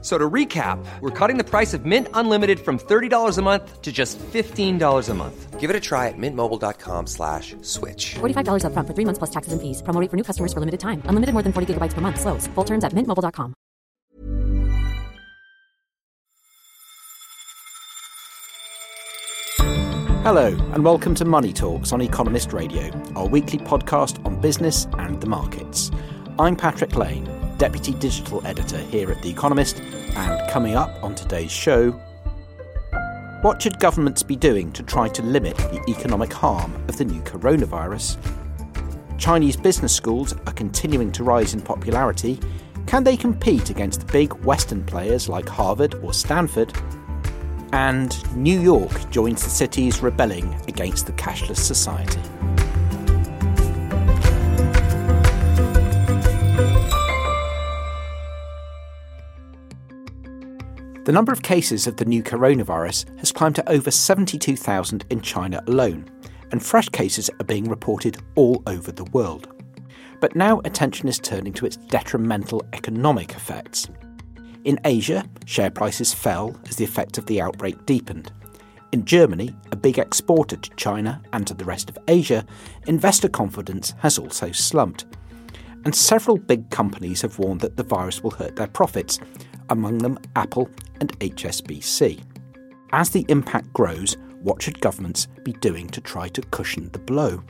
So to recap, we're cutting the price of Mint Unlimited from $30 a month to just $15 a month. Give it a try at mintmobile.com slash switch. $45 up front for three months plus taxes and fees. Promo rate for new customers for limited time. Unlimited more than 40 gigabytes per month. Slows. Full terms at mintmobile.com. Hello, and welcome to Money Talks on Economist Radio, our weekly podcast on business and the markets. I'm Patrick Lane, Deputy Digital Editor here at The Economist, and coming up on today's show, what should governments be doing to try to limit the economic harm of the new coronavirus? Chinese business schools are continuing to rise in popularity. Can they compete against big Western players like Harvard or Stanford? And New York joins the cities rebelling against the cashless society. The number of cases of the new coronavirus has climbed to over 72,000 in China alone, and fresh cases are being reported all over the world. But now attention is turning to its detrimental economic effects. In Asia, share prices fell as the effect of the outbreak deepened. In Germany, a big exporter to China and to the rest of Asia, investor confidence has also slumped. And several big companies have warned that the virus will hurt their profits, among them Apple and HSBC. As the impact grows, what should governments be doing to try to cushion the blow?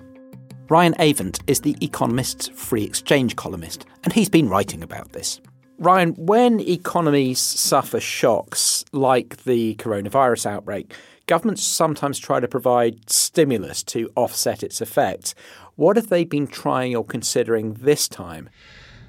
Ryan Avent is the Economist's free exchange columnist, and he's been writing about this. Ryan, when economies suffer shocks like the coronavirus outbreak, governments sometimes try to provide stimulus to offset its effects. What have they been trying or considering this time?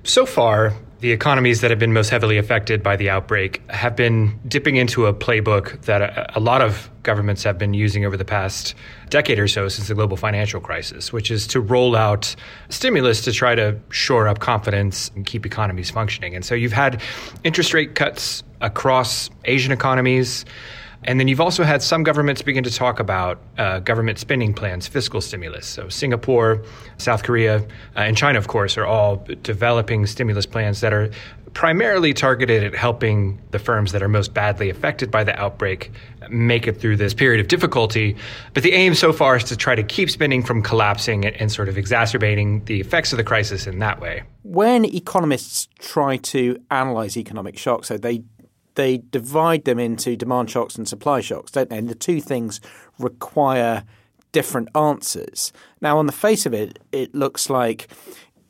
So far, the economies that have been most heavily affected by the outbreak have been dipping into a playbook that a, a, lot of governments have been using over the past decade or so since the global financial crisis, which is to roll out stimulus to try to shore up confidence and keep economies functioning. And so you've had interest rate cuts across Asian economies. And then you've also had some governments begin to talk about uh, government spending plans, fiscal stimulus. So Singapore, South Korea, uh, and China, of course, are all developing stimulus plans that are primarily targeted at helping the firms that are most badly affected by the outbreak make it through this period of difficulty. But the aim so far is to try to keep spending from collapsing and, and sort of exacerbating the effects of the crisis in that way. When economists try to analyze economic shocks, so they they divide them into demand shocks and supply shocks, don't they? And the two things require different answers. Now, on the face of it, it looks like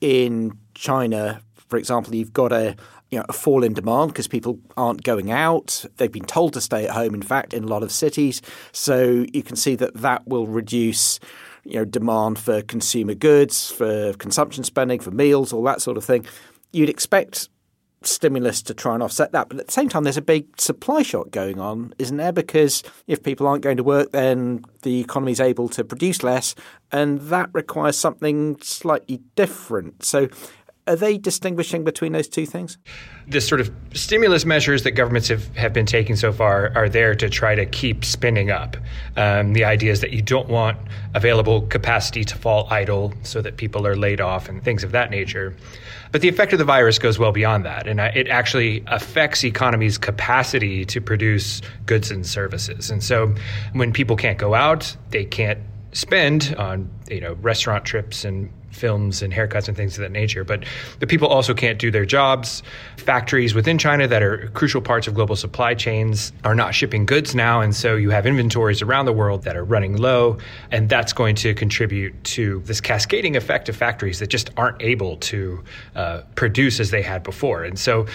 in China, for example, you've got a you know, a fall in demand because people aren't going out. They've been told to stay at home, in fact, in a lot of cities. So you can see that that will reduce you know, demand for consumer goods, for consumption spending, for meals, all that sort of thing. You'd expect stimulus to try and offset that. But at the same time, there's a big supply shock going on, isn't there? Because if people aren't going to work, then the economy is able to produce less, and that requires something slightly different. So, are they distinguishing between those two things? The sort of stimulus measures that governments have, have been taking so far are there to try to keep spinning up. Um, the idea is that you don't want available capacity to fall idle so that people are laid off and things of that nature. But the effect of the virus goes well beyond that, and uh, it actually affects economies' capacity to produce goods and services. And so, when people can't go out, they can't spend on you know restaurant trips and films and haircuts and things of that nature. But the people also can't do their jobs. Factories within China that are crucial parts of global supply chains are not shipping goods now. And so you have inventories around the world that are running low. And that's going to contribute to this cascading effect of factories that just aren't able to uh, produce as they had before. And so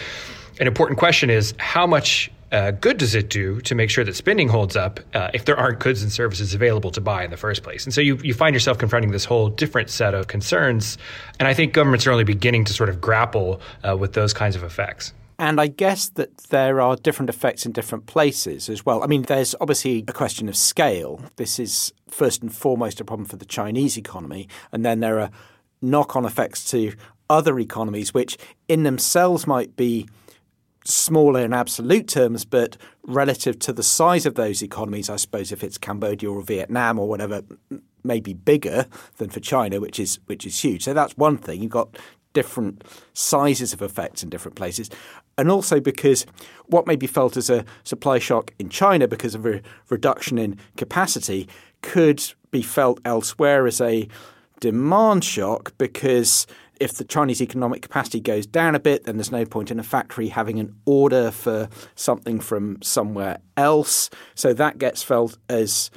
an important question is how much uh, good does it do to make sure that spending holds up uh, if there aren't goods and services available to buy in the first place? And so you, you find yourself confronting this whole different set of concerns. And I think governments are only beginning to sort of grapple uh, with those kinds of effects. And I guess that there are different effects in different places as well. I mean, there's obviously a question of scale. This is first and foremost a problem for the Chinese economy. And then there are knock on effects to other economies, which in themselves might be smaller in absolute terms, but relative to the size of those economies, I suppose if it's Cambodia or Vietnam or whatever, maybe bigger than for China, which is which is huge. So that's one thing. You've got different sizes of effects in different places. And also because what may be felt as a supply shock in China because of a reduction in capacity could be felt elsewhere as a demand shock because if the Chinese economic capacity goes down a bit, then there's no point in a factory having an order for something from somewhere else. So that gets felt as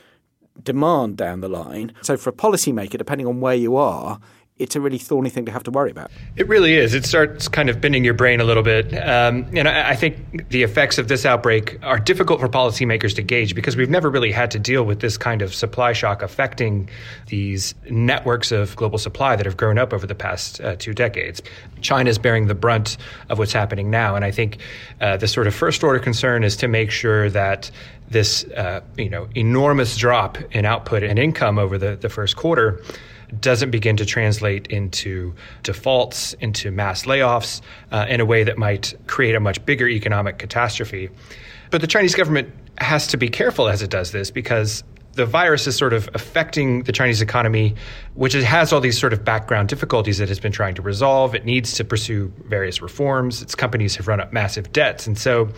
demand down the line. So for a policymaker, depending on where you are, it's a really thorny thing to have to worry about. It really is. It starts kind of bending your brain a little bit. Um, and I, I, think the effects of this outbreak are difficult for policymakers to gauge because we've never really had to deal with this kind of supply shock affecting these networks of global supply that have grown up over the past uh, two decades. China is bearing the brunt of what's happening now. And I think uh, the sort of first order concern is to make sure that this uh, you know enormous drop in output and income over the, the first quarter doesn't begin to translate into defaults, into mass layoffs uh, in a way that might create a much bigger economic catastrophe. But the Chinese government has to be careful as it does this because the virus is sort of affecting the Chinese economy, which has all these sort of background difficulties that it's been trying to resolve. It needs to pursue various reforms. Its companies have run up massive debts. And so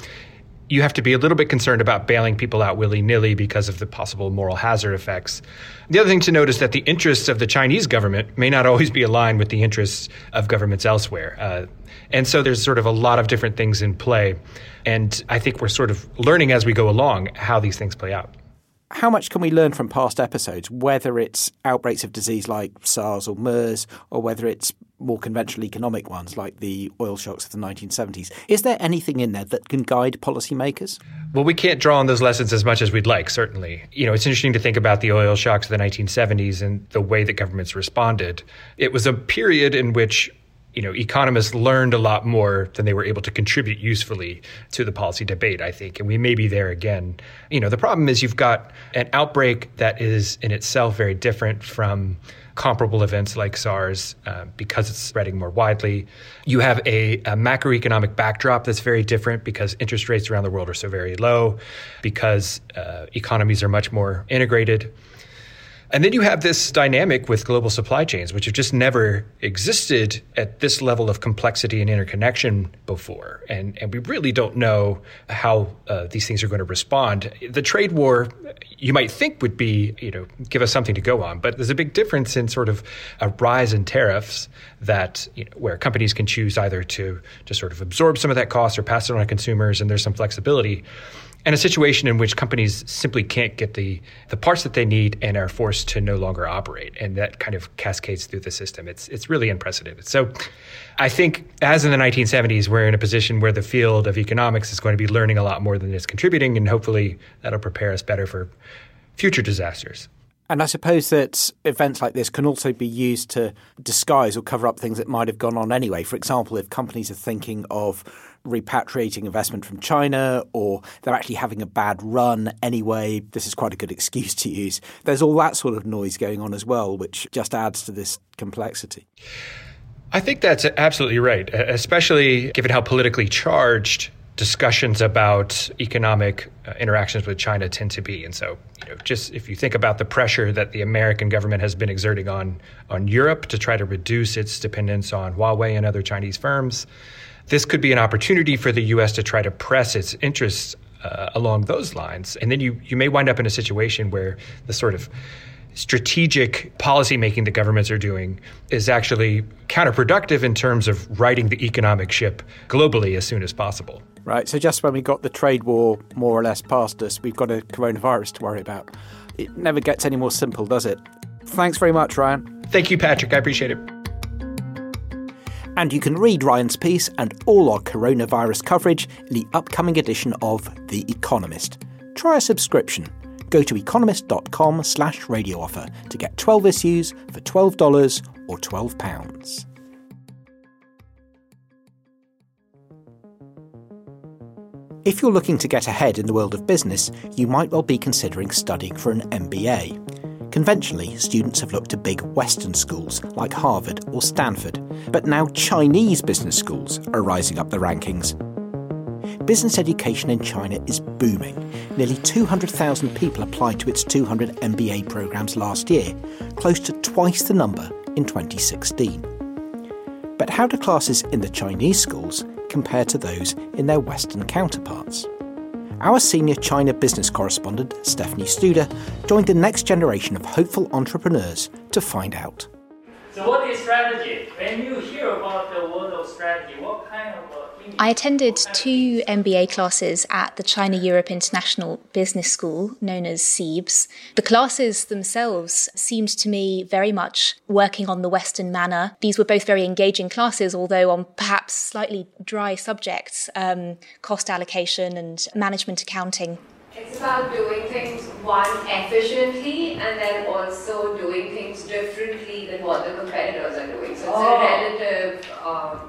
you have to be a little bit concerned about bailing people out willy nilly because of the possible moral hazard effects. The other thing to note is that the interests of the Chinese government may not always be aligned with the interests of governments elsewhere. Uh, and so there's sort of a lot of different things in play. And I think we're sort of learning as we go along how these things play out how much can we learn from past episodes, whether it's outbreaks of disease like SARS or MERS, or whether it's more conventional economic ones like the oil shocks of the 1970s? Is there anything in there that can guide policymakers? Well, we can't draw on those lessons as much as we'd like, certainly. You know, it's interesting to think about the oil shocks of the 1970s and the way that governments responded. It was a period in which you know, economists learned a lot more than they were able to contribute usefully to the policy debate, I think. And we may be there again. You know, the problem is you've got an outbreak that is in itself very different from comparable events like SARS uh, because it's spreading more widely. You have a, a, macroeconomic backdrop that's very different because interest rates around the world are so very low, because uh, economies are much more integrated. And then you have this dynamic with global supply chains, which have just never existed at this level of complexity and interconnection before. And, and we really don't know how uh, these things are going to respond. The trade war, you might think would be, you know, give us something to go on. But there's a big difference in sort of a rise in tariffs that, you know, where companies can choose either to, to sort of absorb some of that cost or pass it on to consumers, and there's some flexibility and a situation in which companies simply can't get the, the parts that they need and are forced to no longer operate. And that kind of cascades through the system. It's, it's really unprecedented. So I think, as in the 1970s, we're in a position where the field of economics is going to be learning a lot more than it's contributing, and hopefully that'll prepare us better for future disasters. And I suppose that events like this can also be used to disguise or cover up things that might have gone on anyway. For example, if companies are thinking of repatriating investment from China or they're actually having a bad run anyway, this is quite a good excuse to use. There's all that sort of noise going on as well, which just adds to this complexity. I think that's absolutely right, especially given how politically charged discussions about economic uh, interactions with China tend to be. And so, you know, just if you think about the pressure that the American government has been exerting on on Europe to try to reduce its dependence on Huawei and other Chinese firms, this could be an opportunity for the U.S. to try to press its interests uh, along those lines. And then you you may wind up in a situation where the sort of strategic policymaking that governments are doing is actually counterproductive in terms of righting the economic ship globally as soon as possible. Right. So just when we got the trade war more or less past us, we've got a coronavirus to worry about. It never gets any more simple, does it? Thanks very much, Ryan. Thank you, Patrick. I appreciate it. And you can read Ryan's piece and all our coronavirus coverage in the upcoming edition of The Economist. Try a subscription. Go to economist.com slash radio offer to get 12 issues for $12 or £12. If you're looking to get ahead in the world of business, you might well be considering studying for an MBA. Conventionally, students have looked to big Western schools like Harvard or Stanford, but now Chinese business schools are rising up the rankings. business education in China is booming. Nearly 200,000 people applied to its 200 MBA programs last year, close to twice the number in 2016. But how do classes in the Chinese schools compare to those in their Western counterparts? Our senior China business correspondent, Stephanie Studer, joined the next generation of hopeful entrepreneurs to find out. So, what is strategy? When you hear about the world of strategy, what I attended two MBA classes at the China Europe International Business School, known as CEIBS. The classes themselves seemed to me very much working on the Western manner. These were both very engaging classes, although on perhaps slightly dry subjects um, cost allocation and management accounting. It's about doing things one efficiently and then also doing things differently than what the competitors are doing. So it's oh. a relative um, field.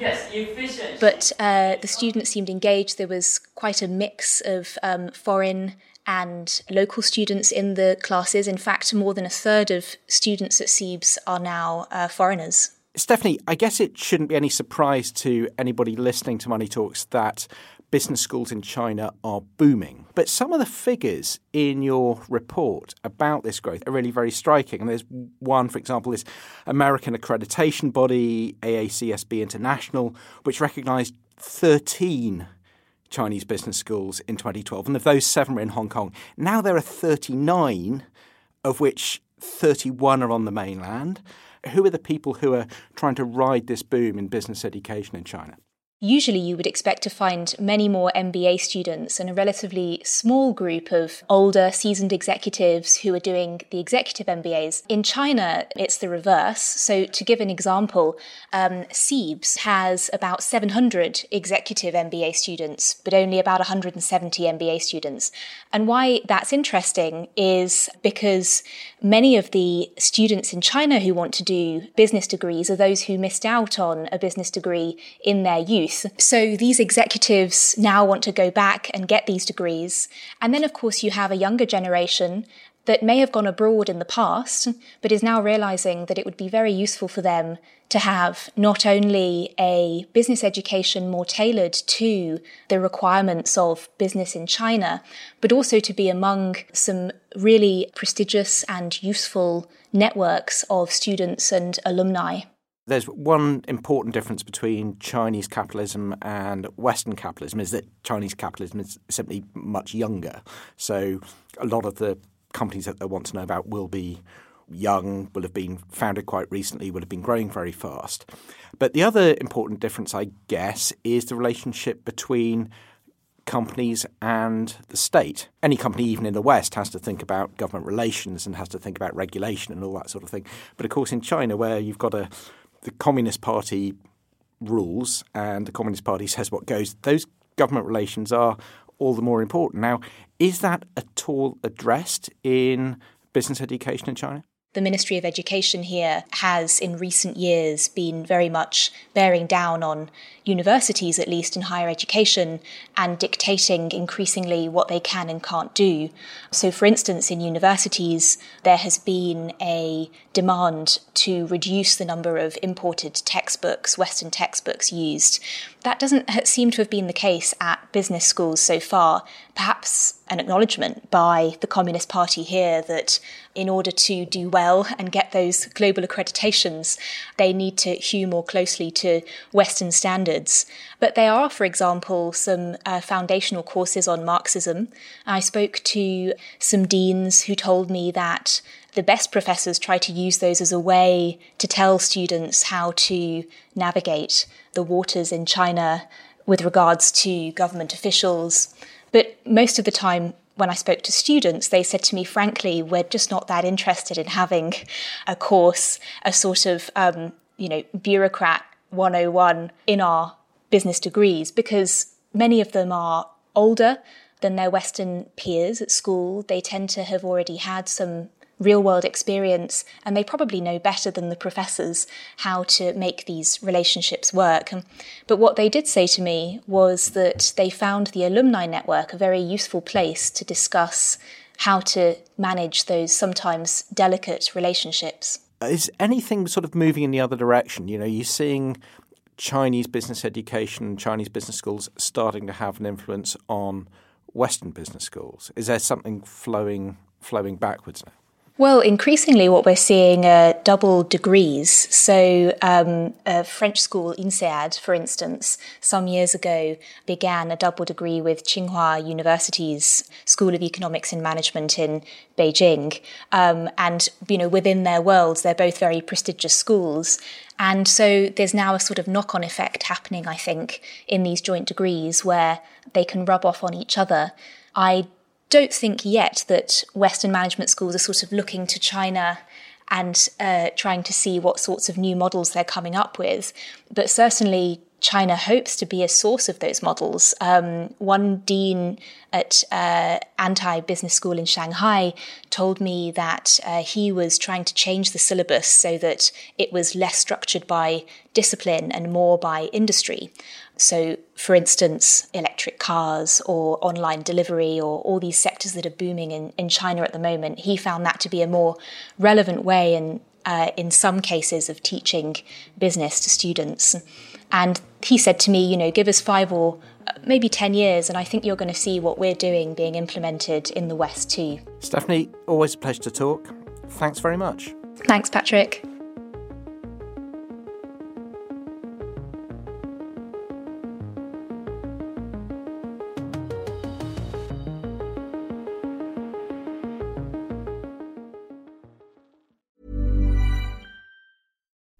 Yes, efficient. But uh, the students seemed engaged. There was quite a mix of um, foreign and local students in the classes. In fact, more than a third of students at CEIBS are now uh, foreigners. Stephanie, I guess it shouldn't be any surprise to anybody listening to Money Talks that business schools in China are booming. But some of the figures in your report about this growth are really very striking. And there's one, for example, this American accreditation body, AACSB International, which recognized 13 Chinese business schools in 2012. And of those, seven were in Hong Kong. Now there are 39, of which 31 are on the mainland. Who are the people who are trying to ride this boom in business education in China? Usually, you would expect to find many more MBA students and a relatively small group of older, seasoned executives who are doing the executive MBAs. In China, it's the reverse. So, to give an example, um, has about 700 executive MBA students, but only about 170 MBA students. And why that's interesting is because many of the students in China who want to do business degrees are those who missed out on a business degree in their youth youth. So these executives now want to go back and get these degrees. And then, of course, you have a younger generation that may have gone abroad in the past, but is now realizing that it would be very useful for them to have not only a business education more tailored to the requirements of business in China, but also to be among some really prestigious and useful networks of students and alumni there's one important difference between Chinese capitalism and Western capitalism is that Chinese capitalism is simply much younger. So a lot of the companies that they want to know about will be young, will have been founded quite recently, will have been growing very fast. But the other important difference, I guess, is the relationship between companies and the state. Any company, even in the West, has to think about government relations and has to think about regulation and all that sort of thing. But of course, in China, where you've got a the Communist Party rules and the Communist Party says what goes, those government relations are all the more important. Now, is that at all addressed in business education in China? The Ministry of Education here has, in recent years, been very much bearing down on universities, at least in higher education, and dictating increasingly what they can and can't do. So, for instance, in universities, there has been a demand to reduce the number of imported textbooks, Western textbooks used. That doesn't seem to have been the case at business schools so far. Perhaps an acknowledgement by the Communist Party here that in order to do well and get those global accreditations, they need to hew more closely to Western standards. But there are, for example, some uh, foundational courses on Marxism. I spoke to some deans who told me that the best professors try to use those as a way to tell students how to navigate the waters in China with regards to government officials. But most of the time, when I spoke to students, they said to me, frankly, we're just not that interested in having a course, a sort of, um, you know, bureaucrat 101 in our business degrees, because many of them are older than their Western peers at school. They tend to have already had some real world experience, and they probably know better than the professors how to make these relationships work. But what they did say to me was that they found the alumni network a very useful place to discuss how to manage those sometimes delicate relationships. Is anything sort of moving in the other direction? You know, you're seeing Chinese business education, Chinese business schools starting to have an influence on Western business schools? Is there something flowing flowing backwards now? Well, increasingly, what we're seeing are double degrees. So, um, a French school, INSEAD, for instance, some years ago began a double degree with Tsinghua University's School of Economics and Management in Beijing. Um, and, you know, within their worlds, they're both very prestigious schools. And so there's now a sort of knock on effect happening, I think, in these joint degrees where they can rub off on each other. I don't think yet that Western management schools are sort of looking to China and uh, trying to see what sorts of new models they're coming up with. But certainly, China hopes to be a source of those models. Um, one dean at uh, Antai Business School in Shanghai told me that uh, he was trying to change the syllabus so that it was less structured by discipline and more by industry. So, for instance, electric cars or online delivery or all these sectors that are booming in, in China at the moment, he found that to be a more relevant way and uh, in some cases of teaching business to students. And he said to me, you know, give us five or uh, maybe 10 years, and I think you're going to see what we're doing being implemented in the West too. Stephanie, always a pleasure to talk. Thanks very much. Thanks, Patrick.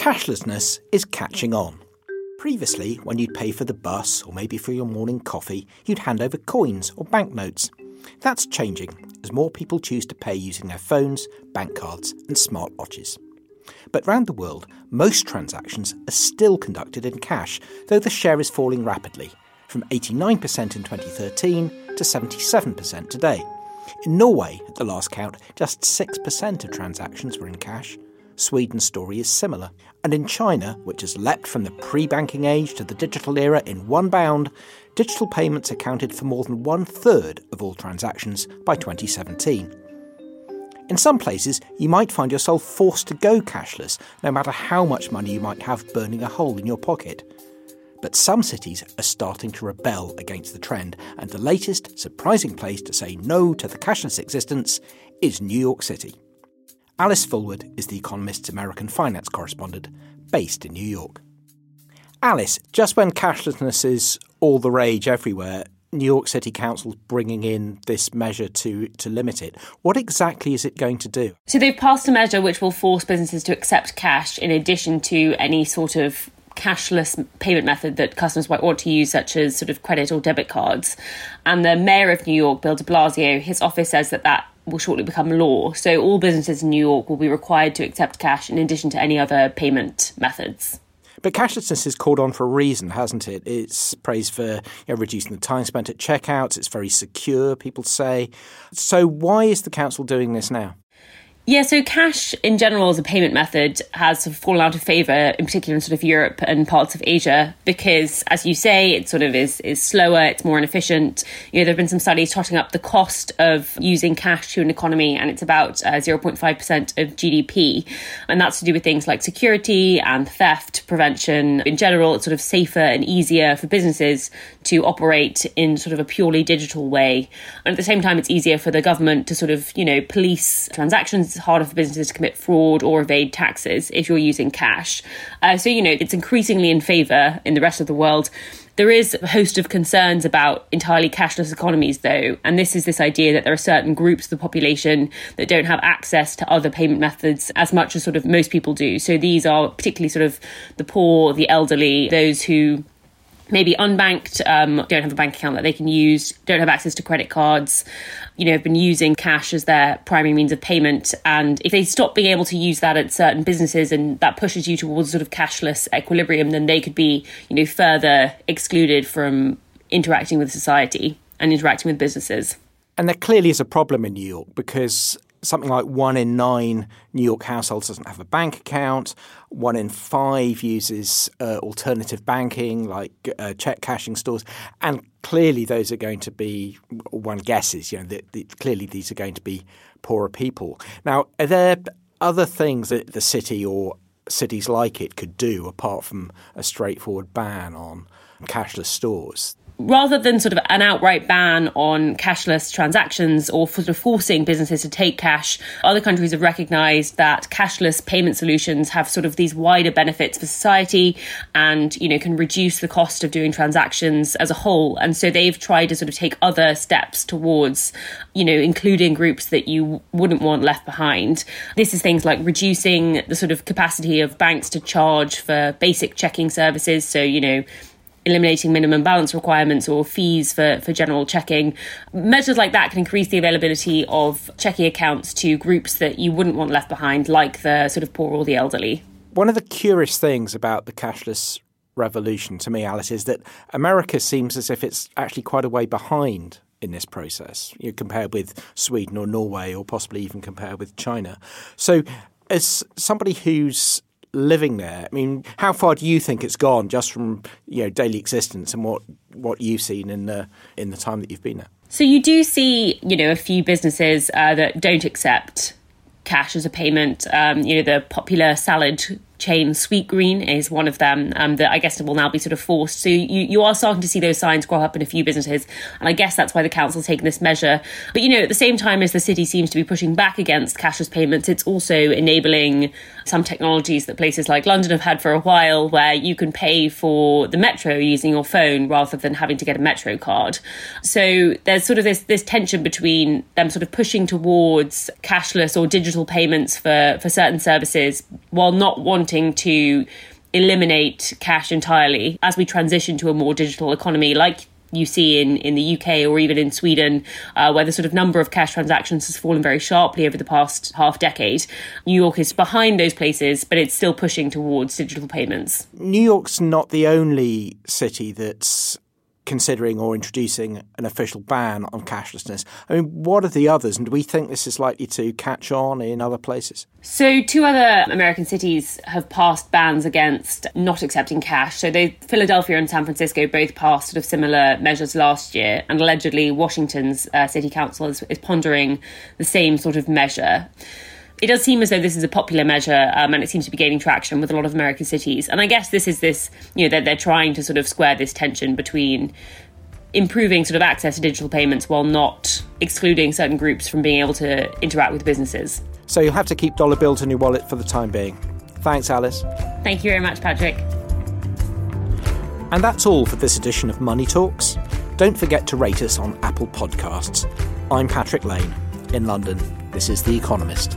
Cashlessness is catching on. Previously, when you'd pay for the bus or maybe for your morning coffee, you'd hand over coins or banknotes. That's changing as more people choose to pay using their phones, bank cards, and smartwatches. But round the world, most transactions are still conducted in cash, though the share is falling rapidly, from 89% in 2013 to 77% today. In Norway, at the last count, just 6% of transactions were in cash. Sweden's story is similar. And in China, which has leapt from the pre banking age to the digital era in one bound, digital payments accounted for more than one third of all transactions by 2017. In some places, you might find yourself forced to go cashless, no matter how much money you might have burning a hole in your pocket. But some cities are starting to rebel against the trend, and the latest surprising place to say no to the cashless existence is New York City. Alice Fulwood is The Economist's American finance correspondent, based in New York. Alice, just when cashlessness is all the rage everywhere, New York City Council's bringing in this measure to, to limit it. What exactly is it going to do? So they've passed a measure which will force businesses to accept cash in addition to any sort of cashless payment method that customers might want to use, such as sort of credit or debit cards. And the mayor of New York, Bill de Blasio, his office says that that will shortly become law. So all businesses in New York will be required to accept cash in addition to any other payment methods. But cashlessness is called on for a reason, hasn't it? It's praised for you know, reducing the time spent at checkouts. It's very secure, people say. So why is the council doing this now? Yeah, so cash in general as a payment method has sort of fallen out of favour, in particular in sort of Europe and parts of Asia, because as you say, it sort of is is slower, it's more inefficient. You know, there have been some studies totting up the cost of using cash to an economy, and it's about uh, 0.5% of GDP. And that's to do with things like security and theft prevention. In general, it's sort of safer and easier for businesses to operate in sort of a purely digital way. And at the same time, it's easier for the government to sort of, you know, police transactions. Harder for businesses to commit fraud or evade taxes if you're using cash. Uh, so, you know, it's increasingly in favour in the rest of the world. There is a host of concerns about entirely cashless economies, though, and this is this idea that there are certain groups of the population that don't have access to other payment methods as much as sort of most people do. So these are particularly sort of the poor, the elderly, those who maybe unbanked, um, don't have a bank account that they can use, don't have access to credit cards, you know, have been using cash as their primary means of payment. And if they stop being able to use that at certain businesses and that pushes you towards sort of cashless equilibrium, then they could be, you know, further excluded from interacting with society and interacting with businesses. And there clearly is a problem in New York because something like one in nine New York households doesn't have a bank account. One in five uses uh, alternative banking, like uh, check cashing stores, and clearly those are going to be one guesses. You know, clearly these are going to be poorer people. Now, are there other things that the city or cities like it could do apart from a straightforward ban on cashless stores? Rather than sort of an outright ban on cashless transactions or sort of forcing businesses to take cash, other countries have recognized that cashless payment solutions have sort of these wider benefits for society and, you know, can reduce the cost of doing transactions as a whole. And so they've tried to sort of take other steps towards, you know, including groups that you wouldn't want left behind. This is things like reducing the sort of capacity of banks to charge for basic checking services. So, you know, eliminating minimum balance requirements or fees for, for general checking. Measures like that can increase the availability of checking accounts to groups that you wouldn't want left behind, like the sort of poor or the elderly. One of the curious things about the cashless revolution to me, Alice, is that America seems as if it's actually quite a way behind in this process, you know, compared with Sweden or Norway, or possibly even compared with China. So, as somebody who's living there. I mean, how far do you think it's gone just from you know daily existence and what what you've seen in the in the time that you've been there? So you do see, you know, a few businesses uh, that don't accept cash as a payment. Um, you know, the popular salad chain Sweetgreen is one of them um, that I guess will now be sort of forced. So you, you are starting to see those signs grow up in a few businesses. And I guess that's why the council's taken this measure. But, you know, at the same time as the city seems to be pushing back against cashless payments, it's also enabling some technologies that places like London have had for a while where you can pay for the metro using your phone rather than having to get a metro card. So there's sort of this, this tension between them sort of pushing towards cashless or digital payments for, for certain services while not wanting wanting to eliminate cash entirely as we transition to a more digital economy like you see in, in the UK or even in Sweden, uh, where the sort of number of cash transactions has fallen very sharply over the past half decade. New York is behind those places, but it's still pushing towards digital payments. New York's not the only city that's considering or introducing an official ban on cashlessness. I mean, what are the others, and do we think this is likely to catch on in other places? So, two other American cities have passed bans against not accepting cash. So, they, Philadelphia and San Francisco both passed sort of similar measures last year, and allegedly Washington's uh, city council is, is pondering the same sort of measure it does seem as though this is a popular measure um, and it seems to be gaining traction with a lot of American cities. And I guess this is this, you know, they're, they're trying to sort of square this tension between improving sort of access to digital payments while not excluding certain groups from being able to interact with businesses. So you'll have to keep dollar bills in your wallet for the time being. Thanks, Alice. Thank you very much, Patrick. And that's all for this edition of Money Talks. Don't forget to rate us on Apple Podcasts. I'm Patrick Lane in London. This is The Economist.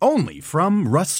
Only from Rust